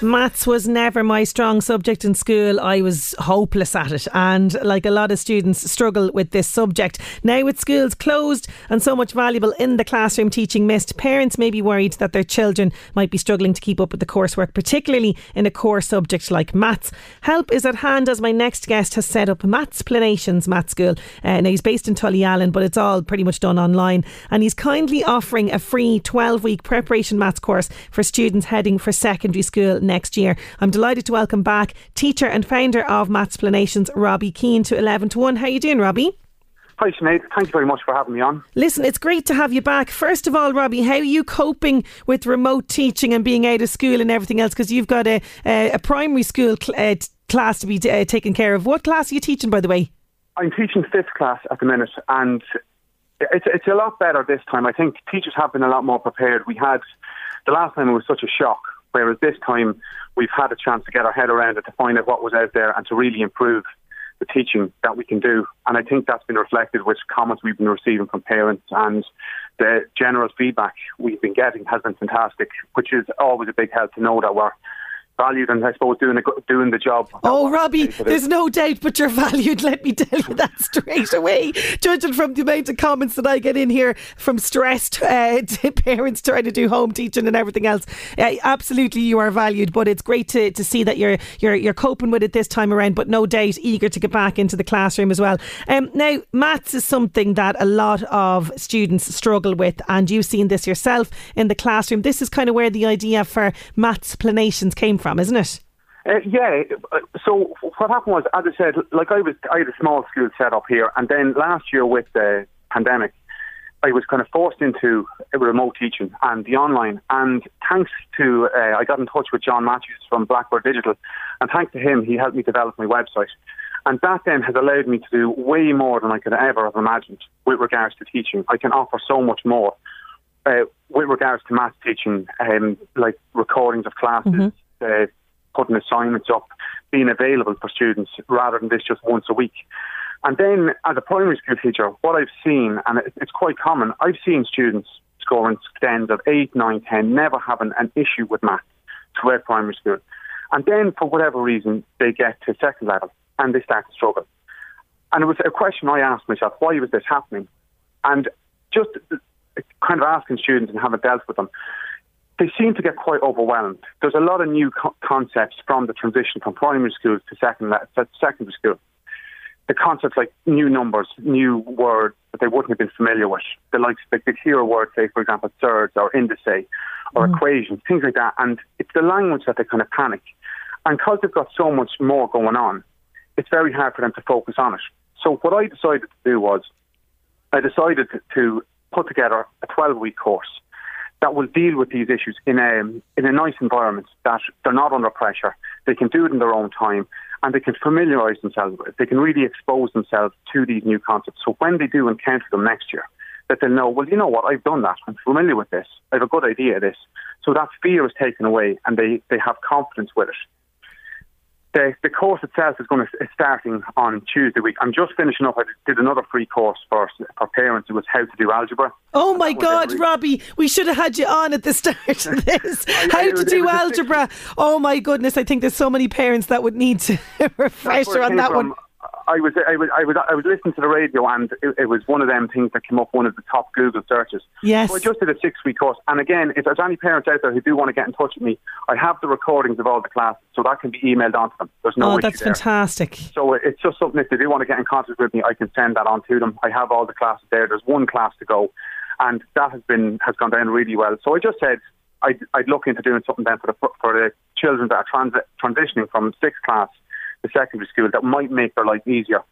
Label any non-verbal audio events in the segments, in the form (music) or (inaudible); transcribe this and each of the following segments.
Maths was never my strong subject in school. I was hopeless at it, and like a lot of students, struggle with this subject. Now, with schools closed and so much valuable in the classroom teaching missed, parents may be worried that their children might be struggling to keep up with the coursework, particularly in a core subject like maths. Help is at hand as my next guest has set up Mathsplanations Math School. Uh, now, he's based in Tullyallen, but it's all pretty much done online, and he's kindly offering a free 12 week preparation maths course for students heading for secondary school next year. I'm delighted to welcome back teacher and founder of Mathsplanations, Robbie Keane, to 11 to 1. How you doing, Robbie? Hi, Sinead. Thank you very much for having me on. Listen, it's great to have you back. First of all, Robbie, how are you coping with remote teaching and being out of school and everything else? Because you've got a, a, a primary school cl- uh, class to be uh, taken care of. What class are you teaching, by the way? I'm teaching fifth class at the minute, and it's, it's a lot better this time. I think teachers have been a lot more prepared. We had, the last time it was such a shock, whereas this time we've had a chance to get our head around it, to find out what was out there, and to really improve the teaching that we can do. And I think that's been reflected with comments we've been receiving from parents and the general feedback we've been getting has been fantastic, which is always a big help to know that we're valued and I suppose doing the, doing the job. Oh, Robbie, there's no doubt but you're (laughs) valued. Let me tell you that straight away. Judging from the amount of comments that I get in here from stressed uh, (laughs) parents trying to do home teaching and everything else, uh, absolutely you are valued. But it's great to, to see that you're you're you're coping with it this time around. But no doubt eager to get back into the classroom as well. Um, now, maths is something that a lot of students struggle with, and you've seen this yourself in the classroom. This is kind of where the idea for Mathsplanations came from, isn't it? Uh, yeah. So what happened was, as I said, like I was, I had a small school set up here, and then last year with the pandemic, I was kind of forced into remote teaching and the online. And thanks to, uh, I got in touch with John Matthews from Blackboard Digital, and thanks to him, he helped me develop my website. And that then has allowed me to do way more than I could ever have imagined with regards to teaching. I can offer so much more uh, with regards to math teaching, um, like recordings of classes, mm-hmm. Uh, putting assignments up, being available for students rather than this just once a week. And then, as a primary school teacher, what I've seen, and it's quite common, I've seen students scoring stens of 8, 9, 10, never having an issue with maths throughout primary school. And then, for whatever reason, they get to second level and they start to struggle. And it was a question I asked myself, why was this happening? And just kind of asking students and having dealt with them, they seem to get quite overwhelmed. There's a lot of new co- concepts from the transition from primary school to second secondary school. The concepts like new numbers, new words that they wouldn't have been familiar with. The likes they could hear a word, say for example, thirds or indice or mm. equations, things like that, and it's the language that they kind of panic. And because they've got so much more going on, it's very hard for them to focus on it. So what I decided to do was, I decided to put together a 12 week course that will deal with these issues in a in a nice environment that they're not under pressure. They can do it in their own time and they can familiarise themselves with it. They can really expose themselves to these new concepts. So when they do encounter them next year, that they'll know, well, you know what, I've done that. I'm familiar with this. I have a good idea of this. So that fear is taken away and they, they have confidence with it. The, the course itself is going to is starting on Tuesday week. I'm just finishing up. I did another free course for for parents. It was how to do algebra. Oh my God, Robbie! We should have had you on at the start of this. (laughs) how to do algebra? Oh my goodness! I think there's so many parents that would need to (laughs) refresher on that from. one. I was, I was, I was, I was listening to the radio, and it, it was one of them things that came up one of the top Google searches. Yes. So I just did a six-week course, and again, if there's any parents out there who do want to get in touch with me, I have the recordings of all the classes, so that can be emailed on to them. There's no oh, that's there. fantastic. So it's just something if they do want to get in contact with me, I can send that on to them. I have all the classes there. There's one class to go, and that has been has gone down really well. So I just said I'd, I'd look into doing something then for the for the children that are transi- transitioning from sixth class to secondary school that might make their life easier.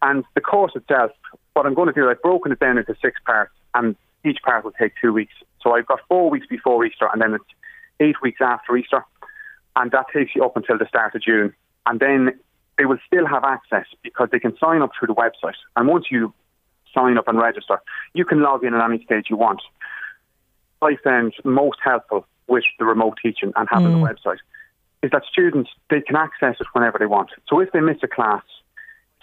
And the course itself, what I'm going to do, I've broken it down into six parts, and each part will take two weeks. So I've got four weeks before Easter, and then it's eight weeks after Easter, and that takes you up until the start of June. And then they will still have access because they can sign up through the website. And once you sign up and register, you can log in at any stage you want. I found most helpful with the remote teaching and having the mm. website is that students they can access it whenever they want. So if they miss a class,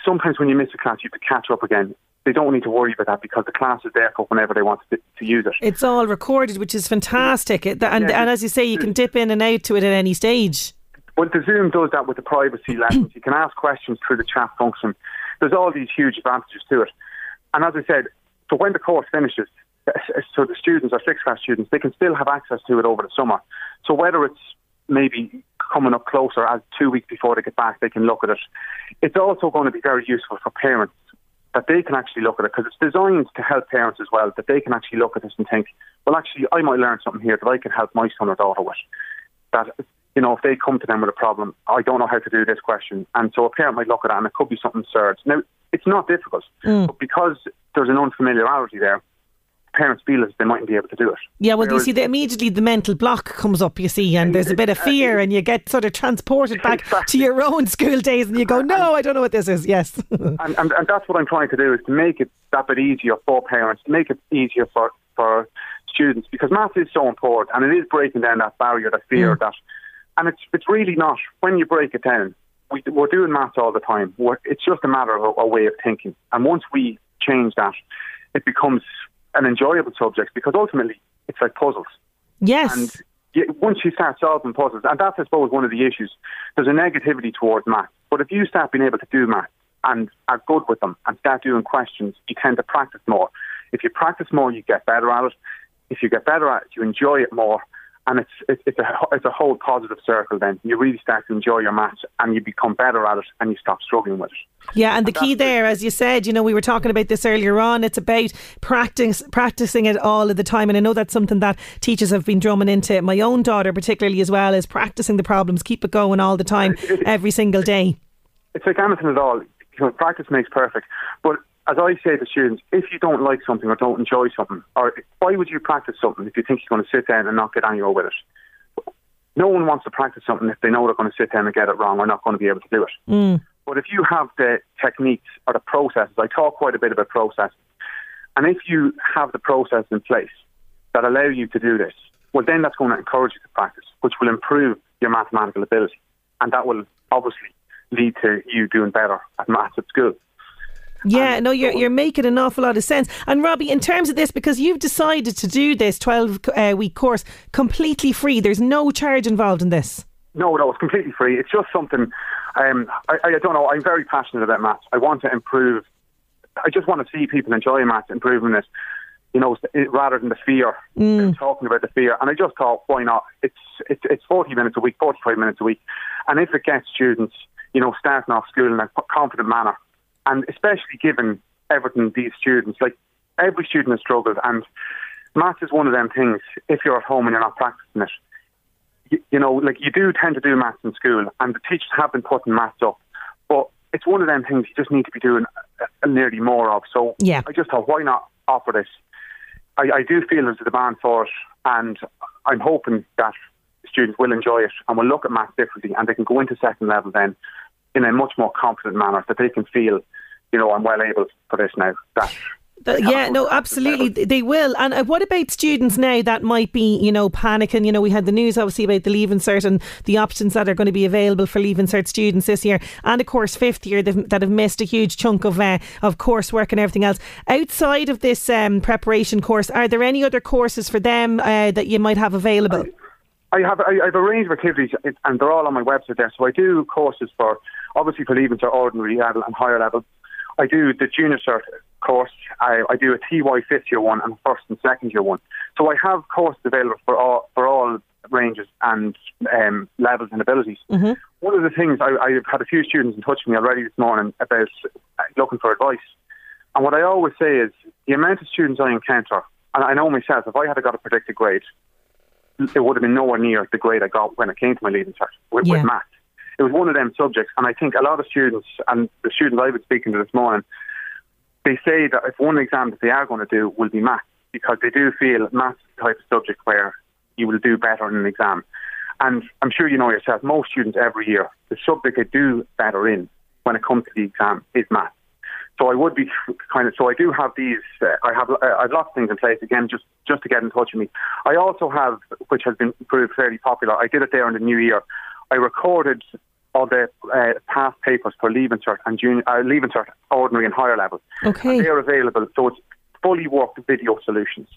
sometimes when you miss a class, you have to catch up again. They don't need to worry about that because the class is there for whenever they want to, to use it. It's all recorded, which is fantastic. It- And, Yeah. and as you say, you can dip in and out to it at any stage. Well, the Zoom does that with the privacy (clears throat) lessons. You can ask questions through the chat function. There's all these huge advantages to it. And as I said, so when the course finishes, (laughs) so the students or sixth class students, they can still have access to it over the summer. So whether it's maybe coming up closer as two weeks before they get back, they can look at it. It's also going to be very useful for parents that they can actually look at it because it's designed to help parents as well, that they can actually look at this and think, well, actually, I might learn something here that I can help my son or daughter with. That, you know, if they come to them with a problem, I don't know how to do this question. And so a parent might look at it and it could be something absurd. Now, it's not difficult, mm. but because there's an unfamiliarity there, parents feel as they mightn't be able to do it. Yeah, well, you see, the, immediately the mental block comes up, you see, and there's a bit of fear, and you get sort of transported back (laughs) to your own school days, and you go, no, I don't know what this is. Yes. (laughs) and, and, and that's what I'm trying to do is to make it that bit easier for parents, to make it easier for, for students, because maths is so important, and it is breaking down that barrier, that fear, mm. that, and it's it's really not when you break it down. We, we're doing maths all the time. We're, it's just a matter of a, a way of thinking, and once we change that, it becomes an enjoyable subject because ultimately it's like puzzles. yes. And you, once you start solving puzzles, and that's, I suppose, one of the issues, there's a negativity towards math. But if you start being able to do math and are good with them and start doing questions, you tend to practice more. If you practice more, you get better at it. If you get better at it, you enjoy it more. And it's, it's, it's, a, it's a whole positive circle then. You really start to enjoy your maths and you become better at it and you stop struggling with it. Yeah, and the key there, as you said, you know, we were talking about this earlier on. It's about practice, practicing it all of the time, and I know that's something that teachers have been drumming into my own daughter, particularly as well, is practicing the problems, keep it going all the time, every single day. it's like anything at all. You know, practice makes perfect. But as I say to students, if you don't like something or don't enjoy something, or why would you practice something if you think you're going to sit down and not get anywhere with it? No one wants to practice something if they know they're going to sit down and get it wrong or not going to be able to do it. Mm. But if you have the techniques or the processes, I talk quite a bit about processes, and if you have the process in place that allow you to do this, well, then that's going to encourage you to practice, which will improve your mathematical ability, and that will obviously lead to you doing better at maths at school. Yeah, And no, you're you're making an awful lot of sense. And Robbie, in terms of this, because you've decided to do this twelve uh, week course completely free, there's no charge involved in this. No, no, it's completely free. It's just something. Um, I, I don't know. I'm very passionate about maths. I want to improve. I just want to see people enjoy maths, improving it. You know, it, rather than the fear, talking about the fear. And I just thought, why not? It's it's it's 40 minutes a week, 45 minutes a week, and if it gets students, you know, starting off school in a confident manner, and especially given everything these students, like every student has struggled, and maths is one of them things. If you're at home and you're not practicing it, you, you know, like you do tend to do maths in school, and the teachers have been putting maths up, but it's one of them things you just need to be doing uh, nearly more of. So Yeah. I just thought, why not offer this? I, I do feel there's a demand for it, and I'm hoping that students will enjoy it and will look at maths differently, and they can go into second level then in a much more confident manner that they can feel, you know, I'm well able for this now. That yeah, no, absolutely, level. they will. And uh, what about students now that might be, you know, panicking? You know, we had the news obviously about the Leaving Cert and the options that are going to be available for Leaving Cert students this year, and of course fifth year that have missed a huge chunk of uh, of coursework and everything else. Outside of this um, preparation course, are there any other courses for them uh, that you might have available? I have I have a range of activities, and they're all on my website there. So I do courses for obviously for leaving to ordinary level and higher level. I do the junior cert course. I, I do a TY fifth year one and first and second year one. So I have courses available for all for all ranges and um, levels and abilities. Mm-hmm. One of the things I, I've had a few students in touch with me already this morning about looking for advice. And what I always say is the amount of students I encounter, and I know myself, if I had got a predicted grade, it would have been nowhere near the grade I got when I came to my leaving cert with, Yeah. with maths. It was one of them subjects, and I think a lot of students, and the students I've been speaking to this morning, they say that if one exam that they are going to do will be maths, because they do feel maths type of subject where you will do better in an exam. And I'm sure you know yourself, most students every year, the subject they do better in when it comes to the exam is maths. So I would be kind of. So I do have these. Uh, I have. Uh, I have lots of things in place again, just just to get in touch with me. I also have, which has been proved fairly popular. I did it there in the new year. I recorded all the uh, past papers for leaving cert and junior, uh, leaving cert, ordinary and higher level. Okay. And they are available. So it's fully worked video solutions.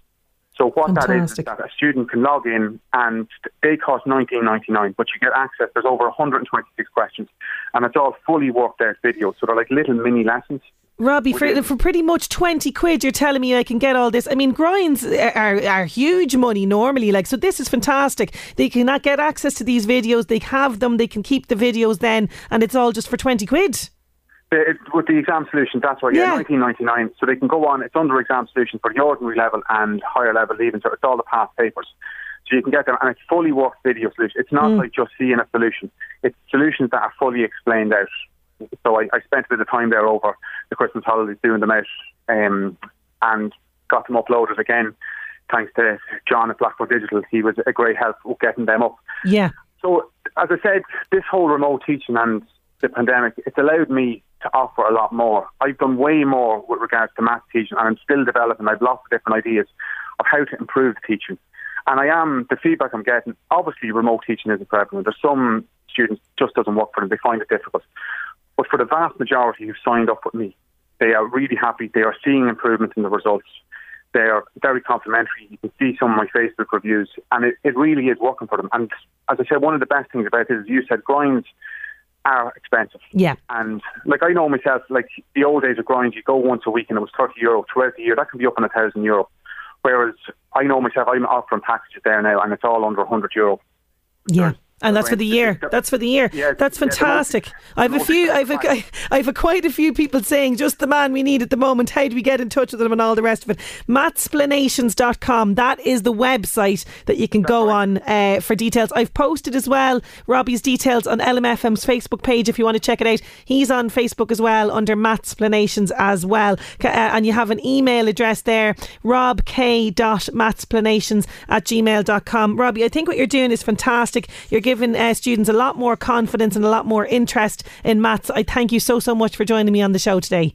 So what that is, is that a student can log in and they cost nineteen ninety nine, but you get access. There's over 126 questions, and it's all fully worked out video. So they're like little mini lessons. Robbie, for, for pretty much 20 quid, you're telling me I can get all this. I mean, grinds are, are huge money normally. Like, so this is fantastic. They cannot get access to these videos. They have them. They can keep the videos then, and it's all just for 20 quid. It, with the exam solution, that's why, Yeah. yeah, 1999. So they can go on, it's under exam solution for the ordinary level and higher level leaving, so it's all the past papers. So you can get them, and it's fully worked video solution. It's not mm. like just seeing a solution, it's solutions that are fully explained out. So I, I spent a bit of time there over the Christmas holidays doing them out um, and got them uploaded again. Thanks to John at Blackboard Digital, he was a great help with getting them up. Yeah. So, as I said, this whole remote teaching and the pandemic, it's allowed me to offer a lot more. I've done way more with regards to math teaching, and I'm still developing. I've lots of different ideas of how to improve the teaching. And I am, the feedback I'm getting, obviously remote teaching isn't for everyone. There's some students just doesn't work for them. They find it difficult. But for the vast majority who signed up with me, they are really happy. They are seeing improvements in the results. They are very complimentary. You can see some of my Facebook reviews, and it, it really is working for them. And as I said, one of the best things about it is you said grinds are expensive. Yeah. And like I know myself, like the old days of grinds, you go once a week and it was 30 euro throughout the year. That can be up on a thousand euro. Whereas I know myself, I'm offering packages there now and it's all under 100 euro. Yeah. And that's for the year. That's for the year. Yeah, That's yeah, fantastic. I've a few. I've a, I've a quite a few people saying just the man we need at the moment. How do we get in touch with them and all the rest of it? Mathsplanations.com. That is the website that you can go on uh, for details. I've posted as well Robbie's details on LMFM's Facebook page if you want to check it out. He's on Facebook as well under Mathsplanations as well. Uh, and you have an email address there, robk.mathsplanations at gmail.com. Robbie, I think what you're doing is fantastic. You're giving uh, students a lot more confidence and a lot more interest in maths. I thank you so, so much for joining me on the show today.